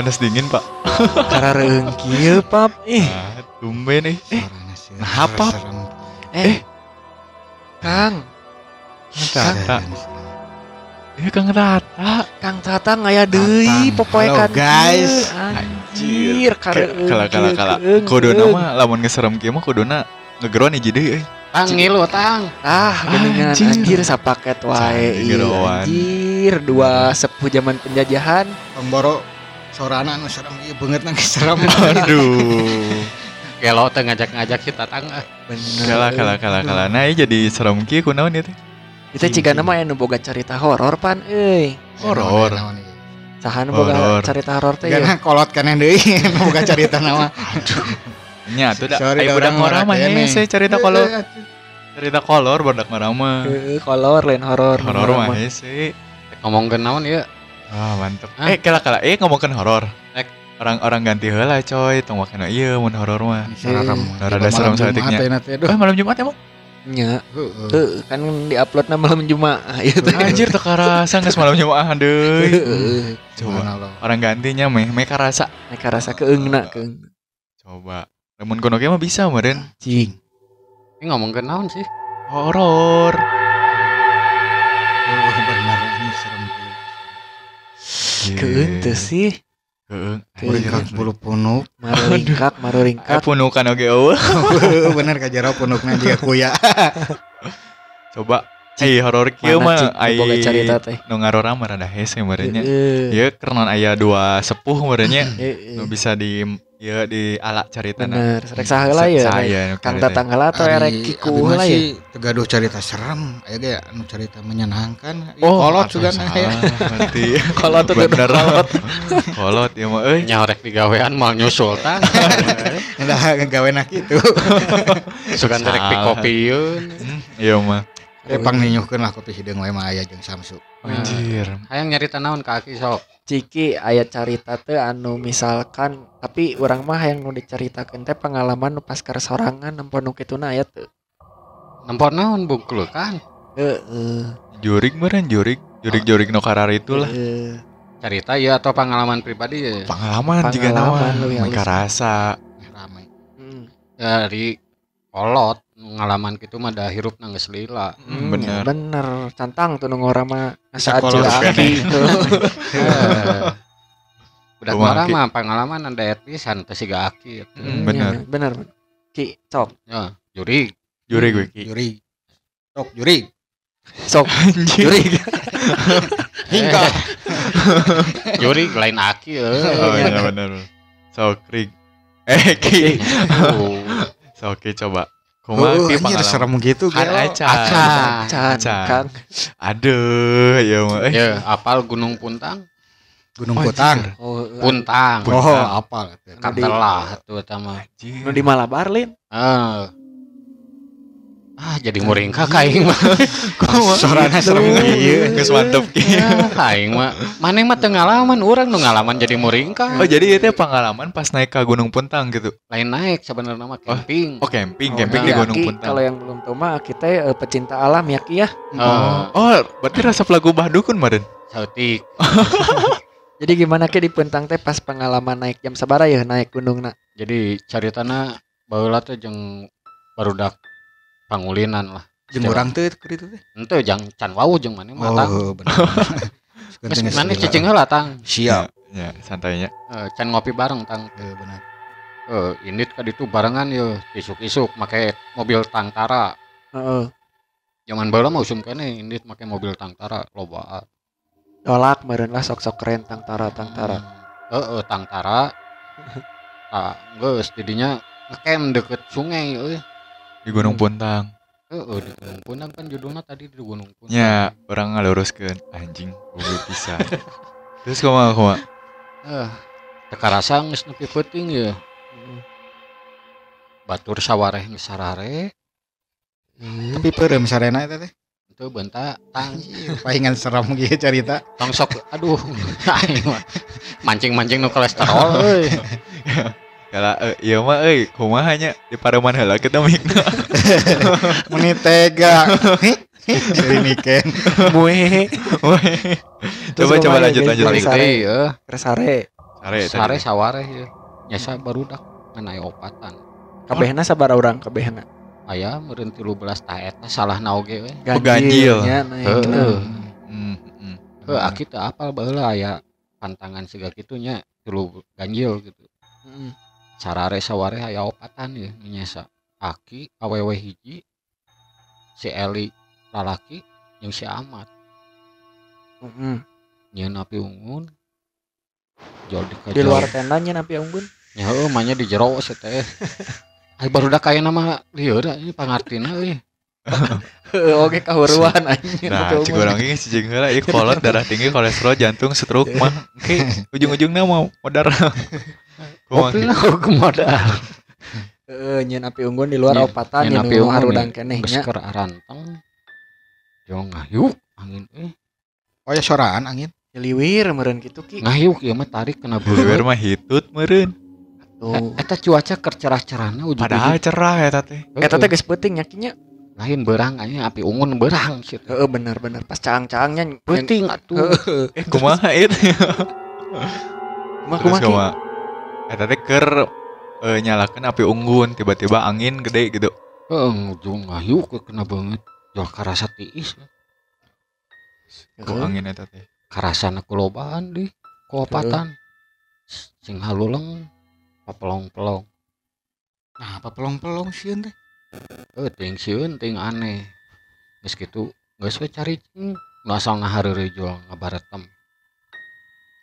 Panas dingin, Pak. Karareung kieu pap. Ih, Ah, tumben nih. Eh, nah apa? serem. eh. Kang, Tata. Eh, Kang Tata. Kang deui Tatang. popoe Halo, kan. guys. Anjir. Kala kala kala. keung. mah lamun geserem kieu mah kuduna ngegeron hiji deui euy. Tang ngilu tang. Ah, geningan Anjir. anjir, sapaket wae. Iya, anjir, dua sepuh zaman penjajahan. Pemboro sorana anu serem ieu beungeut nang serem. Aduh. Gelo teh ngajak-ngajak si tatang ah. Bener. Kala kala kala kala. Nah, ieu jadi serem kieu kunaon ieu teh? Kita ciga nama anu boga cerita horor pan euy. Horor. Naon ieu? Saha nu boga Horor. cerita horor teh ya? Karena kolot kana deui boga carita nama. Nya tuh da. Da, budak urang ngora mah kene. hese cerita kolor. Cerita kolor budak ngora mah. Heeh, kolor lain horor. Horor mah hese. Ngomongkeun naon ieu? Ah, mantep. Hah? Eh, kala kala. Eh, ngomongkeun horor. Orang-orang ganti heula coy, tong wakena ieu mun horor mah. Serem. Rada serem saeutiknya. Aduh. Eh, malam Jumat emang? Nya, Heeh. heeh, kan di-upload na malam Jumaah ieu teh. Anjir teu karasa geus malam Jumat deui. Heeh. Coba. Orang gantinya meh meh karasa. Nek rasa keungna keung. Coba. Lamun kono mah bisa meureun. Cing. Ini ngomongkeun naon sih? Horor. Keung teu sih. Punuk. Maru ringkak, maru Eh, ringkak. punukan oge eueuh. Bener kajara punukna dia kuya. Coba. Eh, horor kieu mah ai carita teh. nu ngarora mah rada hese meureunnya. Ieu karena aya dua sepuh meureunnya nu bisa di ieu di ala caritana. Bener, rek saha heula ya. Saya nu Kang. Tatang heula atau erek kiku heula ya. Tegaduh cerita serem. Aya ge anu cerita menyenangkan. Oh, kolot juga nah ya. Berarti Kolot tuh bener kolot. kolot ya mah euy. Nyaorek di gawean mal nyusul tang. Udah gaweana kitu. Sugan rek pi Salah. kopieun. Hmm, Iya mah. Eh pang ninyuhkeun lah kopi hideung wae mah aya jeung Samsu. Anjir. Hayang nyarita naon ka Aki sok. Ciki ayat carita teh anu misalkan tapi orang mah yang nu diceritakeun teh pengalaman nu pas sorangan nempon nu kituna aya teu. Nempot naon bungkul kan? Heeh. Jurig meureun jurig. Jurig-jurig nu karar itulah. heeh. Cerita ya atau pengalaman pribadi ya? Pengalaman juga Pengalaman nama. lu yang Mereka rasa. Ramai. Hmm. Dari kolot ngalaman gitu mah dah hirup nangis lila. Hmm, Hmm, bener. bener cantang tuh nu ngora mah Bisa saat kolot juga kene. aki tuh. Eh, Udah marah mah pengalaman anda etnisan teh siga Aki. gitu. Hmm, bener. Iya, bener Ki sok Ya, juri Jurig gue ki. Juri. Sok juri. sok juri Hingga. juri lain Aki Oh eh. iya bener. So Krig. Eh ki. Oh, So Ki coba. Kumaha Oh, anjir serem gitu Kan acan. Acan. can Acan. kang Aduh, ya mah. Eh, Ya, apal Gunung Puntang? Gunung Oh, Putang. oh eh, Puntang. Puntang. Oh, apal. Kan Di- telah tuh tama. nu di Malabar lin Ah. Ah, jadi muring ka kaing mah. Sorana serem Iya, kieu. geus mantep. Ya, kaing mah. Maneh mah teu ngalaman, urang nu ngalaman jadi muring ka. Oh jadi itu pengalaman pas naik ke Gunung Puntang gitu. Lain naik sebenarnya mah camping. Oh camping, Oh, camping di Gunung Ki, Puntang. kalau yang belum tahu mah kita eh, pecinta alam ya Ki ya Oh, Oh, berarti rasa pelagu Bahdukun meren. sautik. jadi gimana Ki di Puntang teh pas pengalaman naik jam sabara ya naik gunung nak Jadi caritana baheula teh jeung barudak pangulinan lah. Jeung urang teu keur itu teh. Henteu jang can wau jeung maneh mah tang. Oh, bener. Geus maneh cicing heula tang. Siap. Ya, santainya. Eh, can ngopi bareng tang. Eh, bener. Eh, indit ka ditu barengan ye isuk-isuk make mobil tangtara. Heeh. Zaman baheula mah usum kene indit make mobil tangtara lobaan. tolak meureun lah sok-sok keren tang tara tang tara Heeh, tangtara. Ah, geus didinya ngecamp deket sungai euy. Di Gunung Hmm. Puntang. Heeh, di Gunung Puntang kan judulnya tadi di Gunung Puntang. Ya, orang ngaluruskeun anjing goblok bisa. Terus kumaha kumaha? Eh, teka rasa geus nepi peuting ya. Batur sawareh geus sarare, Tapi peureum sarena eta teh. itu bentak tang Anjir, palingan serem gitu cerita. tong sok aduh mancing-mancing nu kolesterol euy. Kala eh, ieu mah euy, kumaha nya di pareman heula kita mikna. Meni tega. Dari Niken Mue. coba coba lanjut lanjut balik Sare. ya sare sare tadi. saware ya nyasa barudak ngan aya opatan Kabehna sabar orang kabehna. aya meureun 13 ta eta salah naoge we ganjil. Heeh. Aki teu apal baheula aya pantangan siga kitunya tilu ganjil gitu Heeh. Sarare saware aya opatan ya nyasa aki awewe hiji si Eli lalaki yang si Amat Heeh. nyeun api ungun jual di Di luar tenda nya napi unggun. ya manya di jero si teh Ay baru dah kaya nama lieur da ini pangartina euy Heeh, oge kahuruan anjing. Nah, napi cik orang ini si jeung heula ieu kolot darah tinggi kolesterol jantung stroke mah. Oke, ujung-ujungnya mau modar. Gitu? lah ke modal Heeh, nyeun api unggun di luar opatan nyeun nya api unggun harudang ya. keneh geus nya. keur aranteng yo ngayuk angin eh oh ya soraan angin Liwir meureun kitu ki. ngayuk ieu mah tarik kena Liwer beureut mah hitut meureun. Tuh. eta cuaca keur cerah-cerahna ujung Padahal cerah ya teh. Eta teh geus peuting nya kinya. lain berang aya api ungun berang sih Heeh, bener-bener pas caang-caangnya. penting atuh. Eh kumaha itu? Kumaha kumaha? Eta teh keur eh, nyalakeun api unggun tiba-tiba angin gede gitu. Heeh, ujung ngayuk ke kena banget. Jual karasa tiis. Ku Heeh. angin eta teh. karasana kulobaan di kuopatan sing haluleng papelong-pelong. Nah apa pelong-pelong sih teh eh ting sieun ting aneh. Geus kitu geus we cari cing. Nu asal ngahareureuy jual ngabaretem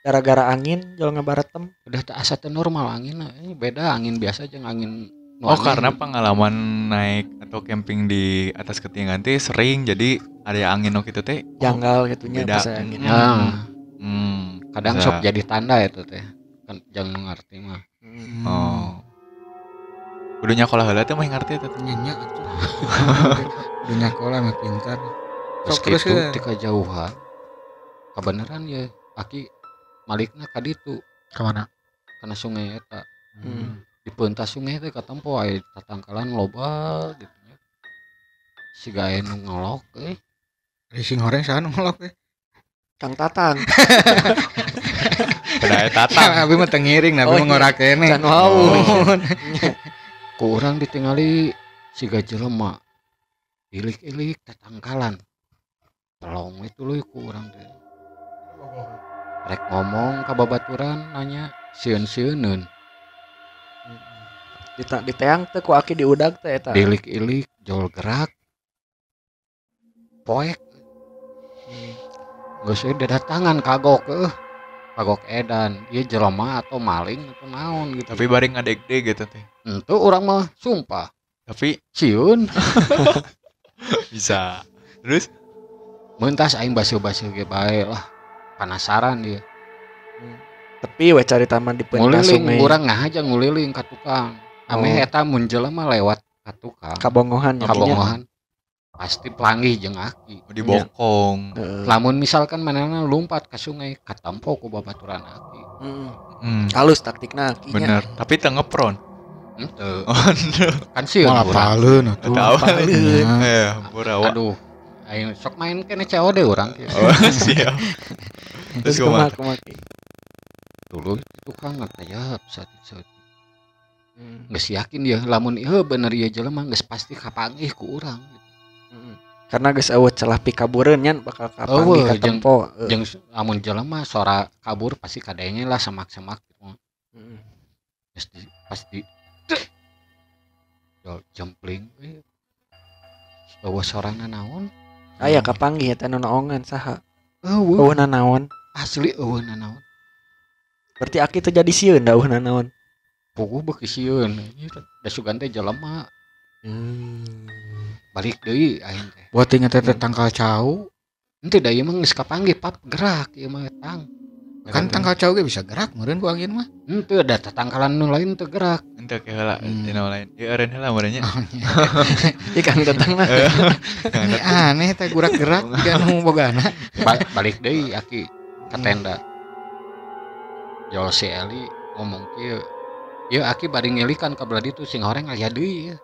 Gara-gara angin jual ngabaretem. udah tak asa normal angin ini beda angin biasa jeung angin Oh aneh. karena pengalaman naik atau camping di atas ketinggian teh sering jadi ada angin no gitu teh. Janggal gitunya beda. angin. Nah, Hmm. kadang bisa. sok jadi tanda itu teh kan jangan ngerti mah Hmm. Oh. Udah nyakola heula teh mah ngarti eta teh. nyanyi atuh udah nyakola mah pintar terus Sok terus ya. di kejauhan kebenaran ya aki malikna ka ditu. Ke mana karena sungai eta. Hmm. di pentas sungai teh katempo aya tatangkalan loba gitu nya. Si gawe nu ngelok eh. Racing horeng sana ngelok teh Kang Tatang. Eta tatang. abi mah tengiring nabi Oh, mah iya. ngorak kene Can wau. ku urang ditingali si jelema ilik-ilik tatangkalan. Pelong itu loh ku urang teh rek ngomong ka babaturan nanya sieun-sieunun Di di teang teh ku aki diudag teh eta. dilik-ilik jol gerak. Poek. Geus we datangan kagok eh kagok edan. Ieu jelema atau maling atau naon gitu. Tapi bari ngadegde gitu teh. itu orang mah sumpah. Tapi siun. Bisa. Terus? Mentas aing basuh-basuh ge bae lah penasaran dia Tapi we cari taman di nguliling sungai. urang ngahaja nguliling ka tukang ame Oh. eta mun jelema lewat ka tukang Kabongohan kabongohan pasti pelanggih jeung aki dibokong. Heeh. lamun misalkan manehna lumpat ke sungai katampo ku babaturan aki Heeh. Hmm, Halus taktikna kinya. bener. Tapi teu ngepron. Henteu. Oh, no. kan sieun malah urang paleun atuh. Iya. Eh, burawa. aduh aing sok main kene COD urang kieu. Oh, siap. Terus Terus kumaha kumaha? kumaha ki? dulu itu tukang ngatayap saat saat Hmm. geus yakin dia lamun ieu bener ieu jelema geus pasti kapanggih ku urang Heeh. Karena geus eueuh celah pikabureun nya bakal kapanggih Eueuh, ka jeung- tempo. Heeh. jeung lamun jelema sora kabur pasti kadenge lah semak-semak gitu Heeh. geus di pasti Jol jempling we eueuh sorana naon Aya kapanggih eta nu naongan saha? eueuh Eueuh nanaon. Asli eueuh naon Berarti aki teh jadi sieun da eueuh nanaon. puguh beuki sieun da sugan teh jelema Hmm. balik deui aing teh. Buat inget teh tangkal cau. Ente da ieu mah geus kapanggih pap gerak ieu mah tang. Kan tangkal cau ge bisa gerak meureun ku angin mah. Ente ada tatangkalan nu lain teu gerak. Ente ke heula Hmm. dina lain. Ieu eureun heula meureunnya. Ikan datang mah. Ini aneh teh gurak gerak kan nu bogana. Ba balik deui aki ka tenda Jol si Eli ngomong kieu Ieu aki bari ngilikan ka belah ditu sing horeng aya deui ieu.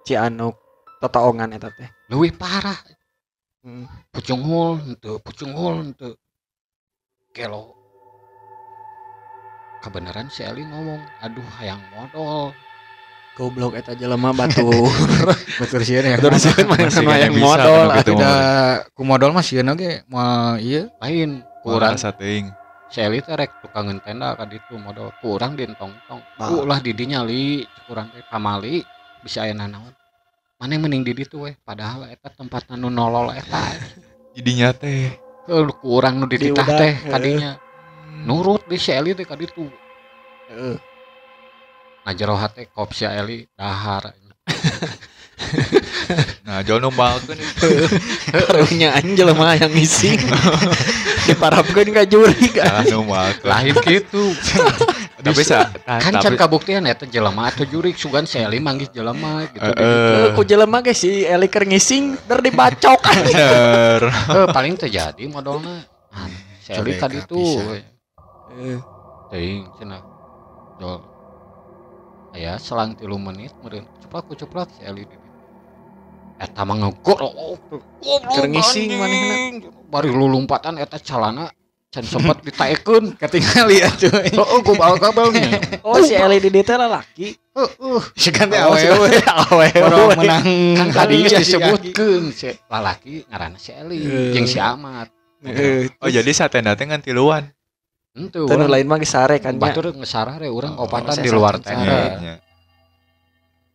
Ci anu totoongan eta teh. Leuwih parah Hmm. pucung hul henteu pucung hul henteu kelo kebenaran si Eli ngomong aduh hayang modal Goblok eta jelema batu. betul sih ya Betul sih Masih nu yang modal. anu gitu. tidak ku modal mah sieun oge moal ieu lain kurang. Sating. Si Eli teh rek tukangan tenda ka ditu modal kurang dintong-tong Ah. ulah di dinya li kurang teh pamali bisa aya nanaon. Mana yang mending di ditu weh? Padahal eta tempat nu nolol eta. Jadinya teh. Kurang nu dititah Diudak, teh heuh. kadinya. nurut di si Eli teh ka ditu Heeh. nah jero hate kop si Eli dahar nah jual numbalkeun Karunya anjing jelema yang ngisi. Diparapkeun ka juri salah kan. numbalkeun lain gitu. Tapi sa tah, kan can kabuktian eta jelema atau jurik sugan si Eli manggis jelema gitu Eh, ku jelema ge si Eli keur ngising der dibacok. Bener. Eh, paling terjadi modalnya. Ah, si Eli Codeka tadi tuh. Eh, ting cenah aya selang tilu menit meureun ceplak ku ceplak si Eli. Eta mah ngegorok Keur ngising manehna. bari lulumpatan eta calana can sempat ditaekeun ketinggali atuh heeh bawa kabelnya Oh si Eli di dieu teh lalaki. heeh segan teh Oh, awewe. awewe. Orang menang kan tadi Iya, disebutkeun si lalaki ngaranna si Eli jeung si Amat oh jadi satenda teh ngan tiluan Itu Teu nu orang lain mah ge sare kan batur ngesarare urang Oh, opatan di luar tenda.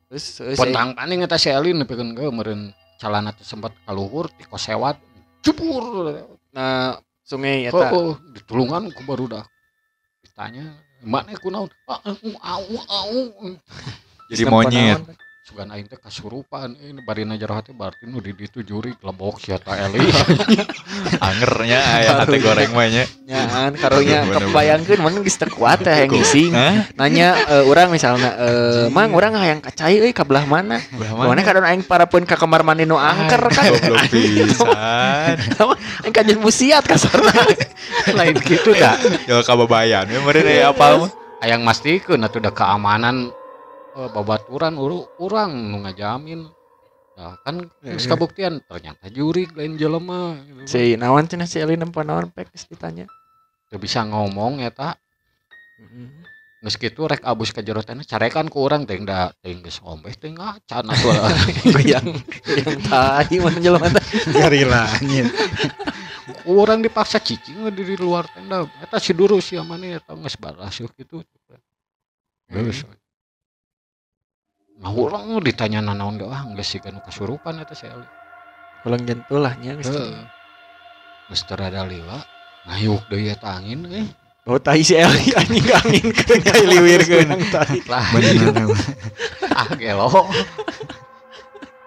Pentang paning eta si Eli nepikeun ge meureun calana teh sempat kaluhur ti kos sewat jebur. nah sungai Oh, eta. oh, ditulungan ku barudak. Ditanya, "Mana kunaon?" "Ah, au au au." jadi monyet? Sugan aing teh kasurupan, ini barina jero hati berarti nu di ditu juri lebok si eta Eli. angernya aya hati goreng mah nya Nyaan karunya kebayangkeun mun geus teu kuat teh yang ngising. Hah? Nanya eh, urang misalnya eh mang urang hayang kacai euy ka belah mana? Mana kadon aing parapeun ka kamar mandi nu angker kan. goblok pisan Aing ka jeung musiat kasarna. Lain gitu dah. ya kababayan meureun aya apal mah Hayang mastikeun atuh da keamanan eh, babaturan uru urang nu ngajamin. Nah, kan geus Heeh. kabuktian ternyata juri lain jelema. Si naon cenah si Eli nempo naon pek geus ditanya. Teu bisa ngomong eta. Geus kitu rek abus ka jero teh carekan ku urang teh da teh geus ombeh teh ngacan atuh. Goyang goyang tai mana jelema teh. garila anjir Urang dipaksa cicing di luar tenda. Eta si duru sia mane eta geus balas kitu. Geus. Nah, urang ditanya nanaon ge ah geus sih kanu kasurupan eta si Eli. Ulang jentul lah nya geus. Heeh. Geus teu rada lila. Ngayuk deui eta angin eh. Oh tai si Eli anjing angin keun liwirkeun tai. Lah bener ah gelo.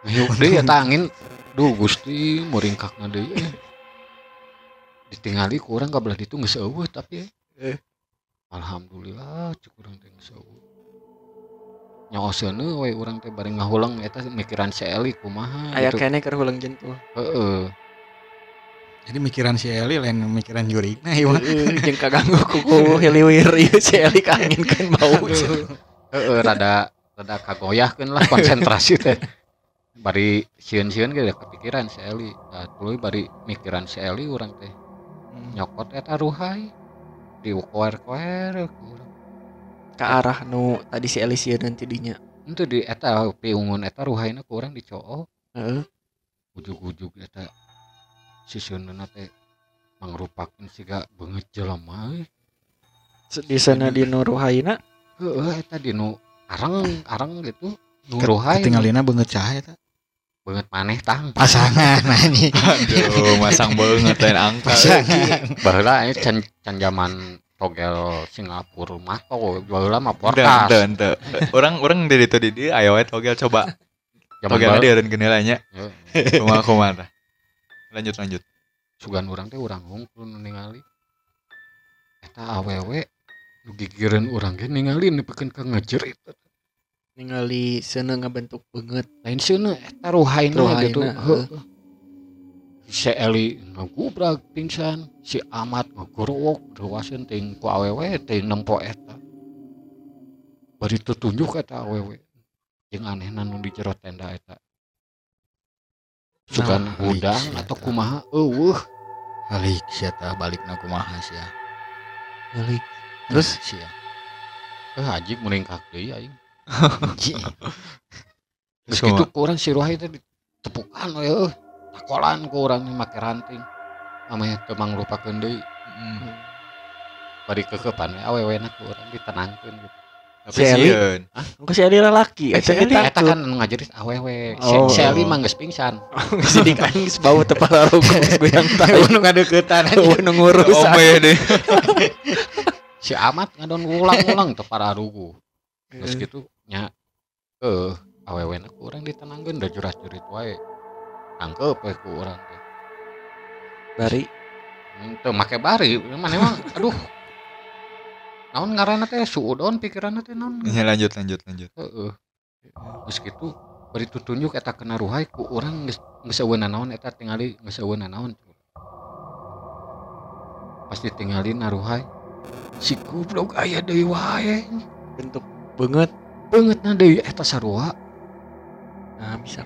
Ngayuk deui eta angin. Duh Gusti muringkakna deui. eh. Ditingali ku urang ka belah ditu geus eueuh tapi eh. Eh. Alhamdulillah cuk urang teh geus eueuh. Nyaoseun we urang teh bari ngahulang eta mikiran si Eli kumaha Aya gitu. kene keur ulang jentul. Heeh. jadi mikiran si Eli lain mikiran jurik nah iya jeung kaganggu kuku hiliwir ieu si Eli kaanginkeun bau. Heeh rada rada kagoyahkeun lah konsentrasi teh. Bari sieun-sieun ge kepikiran si Eli. Nah, tuluy bari mikiran si Eli urang teh. Nyokot eta ruhai. Dikoer-koer Ka arah nu tadi si Eli sieun nanti dinya. Itu di eta piungun eta ruhaina ku urang dicoo. Heeh. Ujug-ujug eta sisieunna teh mangrupakeun siga beungeut jelema we. Di sana di Nuruhaina Heeh eta di nu arang arang gitu. Nu Ket- ruhai ketinggalina beungeut cahaya eta beungeut maneh tang. pasangan anjing aduh masang banget lain angka pasangan aya can can zaman togel Singapura mah baheula mah Ente, porkas. ente, ente. Orang orang dari itu di dia, ayo we togel coba. Togel dia dan genelanya. Heeh. Kumaha kumaha tah. Lanjut lanjut. sugan urang teh urang hungkul ningali. Eta awewe nu gigireun urang ge ningali nepikeun ka ngejerit. ningali seuneu ngabentuk beungeut. Lain seuneu eta Ruhaina, gitu. heeh. Si Eli ngagubrak pingsan, si Amat ngagorowok dewaseun teuing ku awewe teuing nempo eta. Bari tutunjuk eta awewe. Jeung anehna nu di jero tenda eta. sugan Nah, udang iya, atau kumaha eueuh balik sia tah balik na kumaha sia Balik. Terus sia eh haji meningkat deui aing. Terus gitu kurang si Ruhai teh ditepukan eueuh takolan ku urang make ranting namanya teu mangrupakeun deui Hmm. bari kekepan we awewena ku urang ditenangkeun gitu. Engko si Adi lelaki, Eh, kita Eta kan ngajerit awewe. Oh. Si Eli mah geus pingsan. sidik kan geus bau teu pararogo geus goyang tai. nu ngadeuketan nu ngurus. Ome deh. Si Amat ngadon ulang-ulang teu pararugu. Terus gitu nya eh awewena ku urang ditenangkeun da jurat-jurit wae. Tangkep we ku urang teh. Bari Teu make bari, mana emang aduh. Naon ngaranna teh suudon pikiranna teh naon. Ya lanjut lanjut lanjut. Heeh. Terus gitu bari tutunjuk eta kena ruhai ku urang geus geus eueuna naon eta tingali geus eueuna naon. Pas ditinggalin naruhai si goblok aya deui wae. bentuk banget. Beungeutna deui eta sarua. Nah, bisa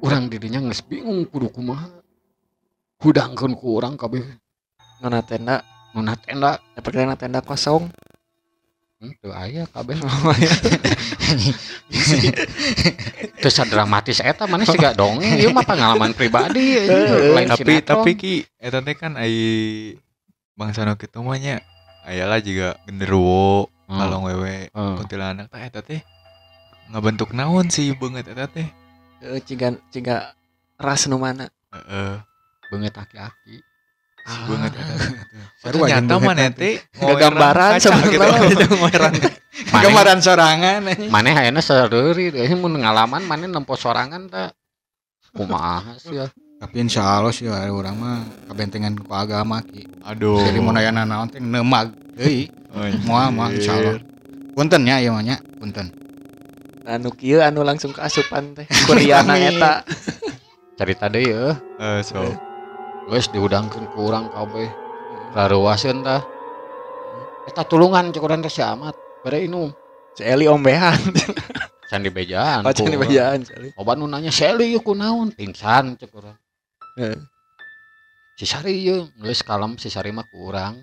Urang didinya geus bingung kudu kumaha. Hudangkeun ku urang kabeh Nona tenda, nona tenda dapat kena tenda kosong. Hmm, teu aya kabeh. Terus dramatis eta mana sih gak dongeng ieu mah pengalaman pribadi lain Tapi sinetron. tapi ki eta teh kan ai bangsa nu kitu mah nya ayalah juga genderuwo Hmm, kalong wewe hmm. kuntilanak tah eta teh ngabentuk naon sih beungeut eta teh. Heeh, ciga ciga ras nu mana. Heeh. beungeut aki-aki. Sarua jeung Ternyata mana nanti. teh Enggak gambaran gitu. sebenarnya itu ngoeran. Maneh gambaran sorangan anjing. maneh ayeuna sadeuri deui mun ngalaman maneh nempo sorangan teh kumaha sih ya. tapi insya Allah sih ada orang mah kebentengan ku agama ki Aduh. jadi mau nanya naon teh nemag deui Anjir. moal moal insya Allah punten ya ieu mah nya punten Anu kieu anu langsung ke asupan teh. Kuriana eta. Cerita deui eueuh. Eh, so. Geus diudangkeun ku urang kabeh. Raruaseun tah. Eta tulungan cek urang teh si Amat. Bare inum. Si Eli ombehan. Can dibejaan. Baca ku di urang. bajaan si Eli. Obat nu nanya Seli ieu kunaon? Pingsan cek urang. Heeh. Si Sari ieu geus kalem si Sari mah ku urang.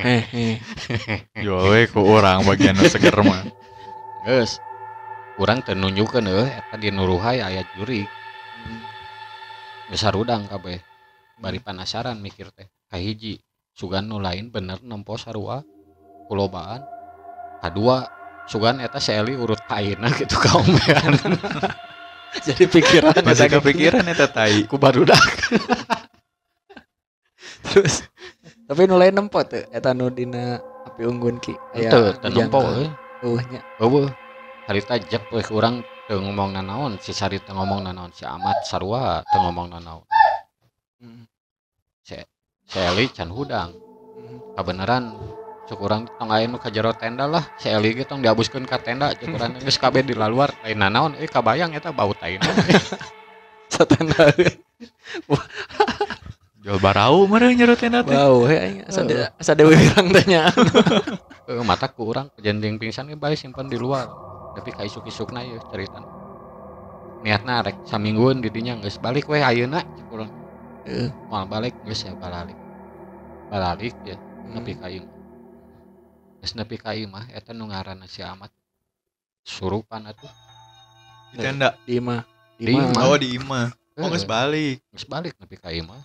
Hehe. Yo ku urang bagian seger mah. guys kurang tenunjukkan diuruhai ayat juri. Hmm. Besar udang KB bari penasaran mikir teh Kahiji Sugan nu lain bener nempo sarua kulobaan. Kadua Sugan eta Seli urut Taina gitu kaum jadi pikiran masih kepikiran eta tai. Ku barudak. Terus tapi nu lain nempo teh eta nu dina api unggun ki. Aya nempo euy. Eueuh nya. Eueuh. Harita jep we urang teu ngomong naon, si Sari teu ngomong naon, si Amat sarua teu ngomong naon. Mm. Si Eli can hudang. Kabeneran cuk urang tong aya nu ka jero tenda lah, si Eli ge tong diabuskeun ka tenda cuk urang geus kabeh di luar lain naon eh kabayang eta bau taina. Satanda. Jual barau meureun nyerut tenda teh. Wow, he asa wirang tanya. Heuh mata ku urang kejending pingsan ge bae simpen di luar. Tapi ka isuk-isukna ieu carita. Niatna rek samingguan di dinya geus balik we ayeuna cuk urang. Heeh. Mal balik geus ya balik. Balik ya nepi ka ieu. Geus nepi ka ieu mah eta nu ngaranna si Amat. Surupan atuh. Di tenda. Di mah. Di mah. imah. Oh di imah. Oh geus balik. Geus balik nepi ka ieu mah.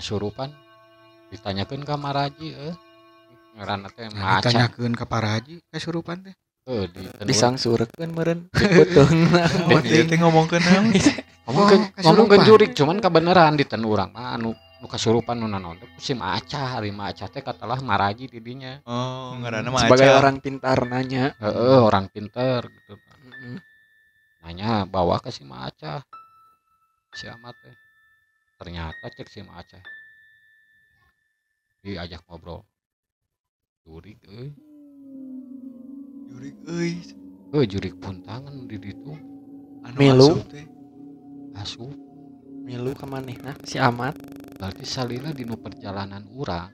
Kasurupan ditanyakeun ka Maraji eh ngaranna teh Nah, maca. ditanyakeun ka Paraji kesurupan teh Heuh di Disangsurekeun meureun. Dikutung. Oh, dia teh ngomongkeun naon? ngomongkeun Oh, ngomongkeun kasurupan. jurig cuman kebenaran di ten urang mah anu nu kasurupan nu naon teh si maca hari maca teh katalah Maraji di dinya. Oh, ngaranna mah Sebagai orang pintar nanya. Heeh orang pinter gitu. Nanya bawa ke si maca. Si Amat teh. Ternyata cek si maca. Diajak ngobrol. Jurig euy. Jurig euy. Heuh jurig puntangan di ditu Anu Milu. asup Milu ke manehna si Amat. berarti salila dinu perjalanan urang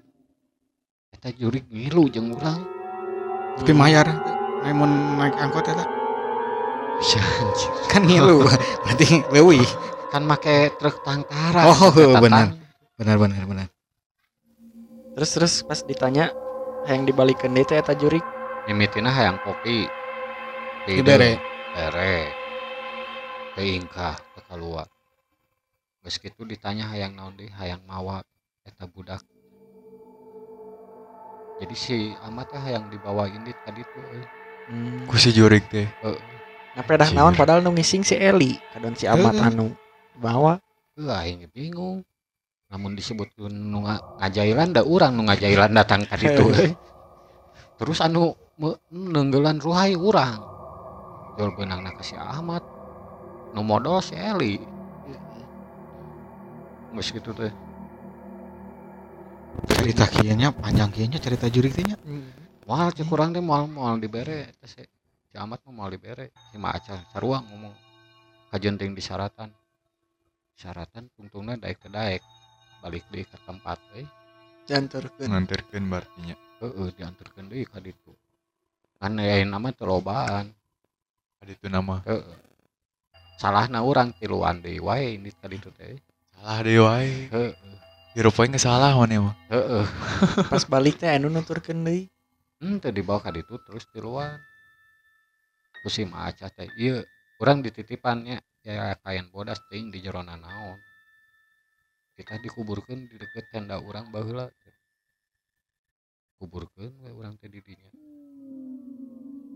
eta jurig ngilu jeung urang tapi mayar teh Aya mun naik angkot eta Bisa. Kan ngilu. Berarti leuwih. Kan make truk tangkara. Oh, benar. Benar benar benar. terus terus pas ditanya yang dibalikin teh eta jurik Mimitina hayang kopi. Di bere. Bere. Keingkah ke keluar. Geus kitu ditanya hayang naon deui, hayang mawa eta budak. Jadi si Amat teh hayang dibawain di tadi tuh. euy. hmm. ku si jurik teh Heeh. nah pedah naon padahal nu ngising si Eli kadon si Amat Heeh. anu bawa Euy aing ge bingung. Namun disebut nu nga- ngajailan da urang nu ngajailan datang tadi euy. Terus anu nenggeulan ruhai urang. Jual benangna ka si Ahmad. Nu modal si Eli. Geus gitu teh. Cerita kieu nya panjang kieu nya cerita jurik teh nya. Moal cek kurang teh moal moal dibere si si Ahmad mah moal dibere. Si Maacal sarua ngomong kajenting disaratan. Syaratan tungtungna daek ke daek. Balik deui ke tempat euy. janturkeun nganterkeun berarti nya Heeh, diantarkeun deui ka ditu. Kan aya nama teu lobaan. Adi itu nama Heeh. Salahna urang tiluan deui wae ini ka ditu teh. salah deh wae Heeh. Hirupnya nggak salah mana mah Heeh. pas balik teh anu nuturkeun deui Henteu dibawa ka ditu terus tiluan. Terus si Maaca teh ieu urang dititipannya ya kain bodas teuing di jerona naon. Kita dikuburkeun di deket tenda urang baheula. Kuburkeun we urang teh di dinya.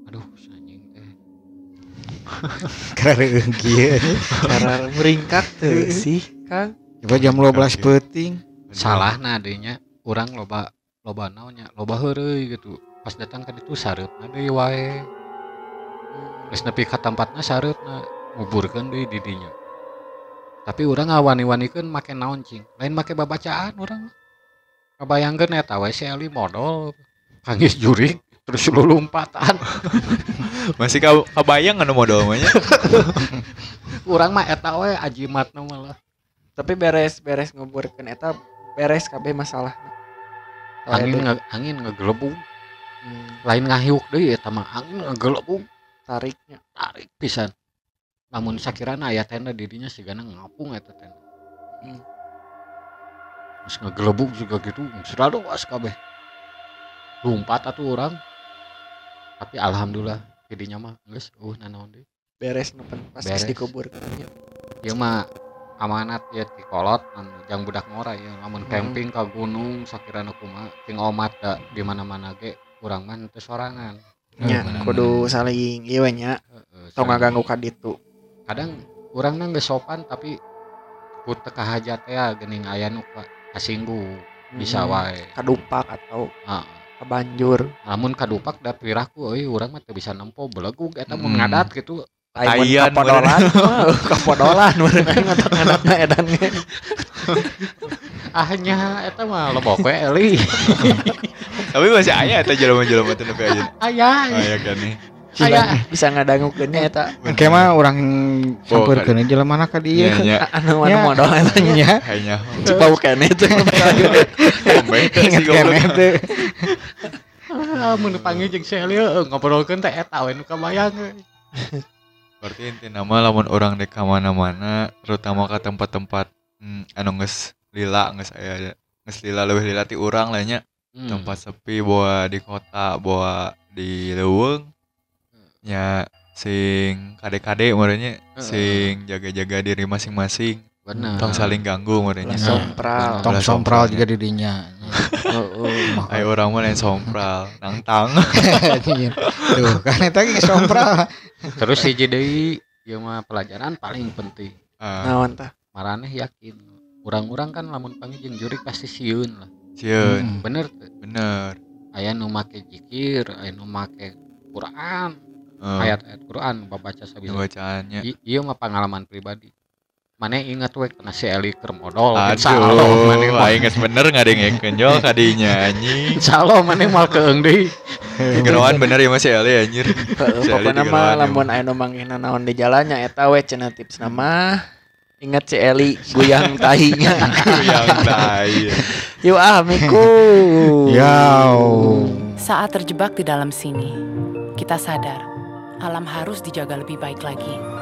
Aduh, anjing teh. Karena kieu. cara meringkak tuh sih Kang Coba jam 12 peuting. salah nah adanya orang loba loba naonnya loba heureuy gitu pas datang ke ditu sareupna deui wae geus nepi ka tempatna sareupna nguburkeun deui di dinya tapi urang ngawani-wanikeun make naon cing? Lain make babacaan urang. Kabayangkeun eta we si Eli modal kangis jurik terus lulumpatan masih kau kebayang anu modal mah nya? Urang mah eta we ajimatna malah tapi beres beres nguburkeun eta beres kabeh masalah. Angin nge, angin ngegelebung. Hmm, lain ngahiuk deui eta mah angin ngegelebung. Tariknya. Tarik pisan namun sakirana aya tenda dirinya sigana ngapung eta tenda. Hmm. Terus ngegelebuk juga gitu selalu was kabeh. Lompat atuh orang. Tapi alhamdulillah jadinya mah geus uh nanaon deui. Beres nu pen- pas Beres. dikuburkeun nya. ieu mah amanat ya ti kolot jang budak ngora ya. Lamun Hmm. camping ka gunung sakirana kumaha ting omat da di mana-mana ge urang mah teu sorangan. Nya bener, kudu saling ieu nya. Tong ngaganggu ka ditu kadang orang nang geus sopan tapi ku teu kahajat ya geuning aya nu kasinggung bisa Hmm, wae. kadupak atau Heeh. kabanjur. Lamun kadupak da pirahku euy urang mah teu bisa nempo belegug eta Hmm. ngadat gitu Ayan, kapodolan kapodolan aing ngantok ngadatna edan ahnya eta mah lebok we Eli. Tapi masih ayah eta jelema-jelema teh nepi aja aya aya. Kan nih aya bisa ngadangukeun nya eta Engke mah urang sampeurkeun aja jelema mana ka iya dieu. nya anu anu Ya. modal eta nya Nya. kayaknya Cepau kene teh kene teh. Mun panggil jeung si Eli heuh, ngobrolkeun teh eta we nu kabayang euy. berarti inti nama lamun orang dek mana-mana terutama ke tempat-tempat hmm, anu geus lila geus aya geus lila leuwih lila ti urang lah nya Hmm. tempat sepi bawa di kota bawa di leuweung nya sing kade-kade meureunnya Heeh. sing jaga-jaga diri masing-masing. Bener tong saling ganggu Ulah sompral. Tong sompral juga di dinya. heeh Ayo orang mah lain sompral. Nangtang Tuh, kan eta ge sompral. terus hiji deui ieu mah pelajaran paling penting. Naon tah? Maraneh yakin. Urang-urang kan lamun panggil jeung jurik pasti sieun lah. Cieun Hmm. bener teu? bener. Aya nu make zikir aya nu make Quran Eh, ayat-ayat Quran babaca sabisa bacaannya. Iya mah pengalaman pribadi. Mana ingat we kena si Eli keur modal aduh mana mah aing geus bener ngadengekeun jol kadinya anjing insyaallah mana mal keung deui. Bener ya Mas Eli anjir. Heeh, Si Eli pokoknya mah lawan lamun aya nu manggihna naon di jalannya eta we cenah tips nama. Ingat si Eli guyang tahinya. Yang tai. yuk ah miku. Yau. Saat terjebak di dalam sini, kita sadar alam harus dijaga lebih baik lagi.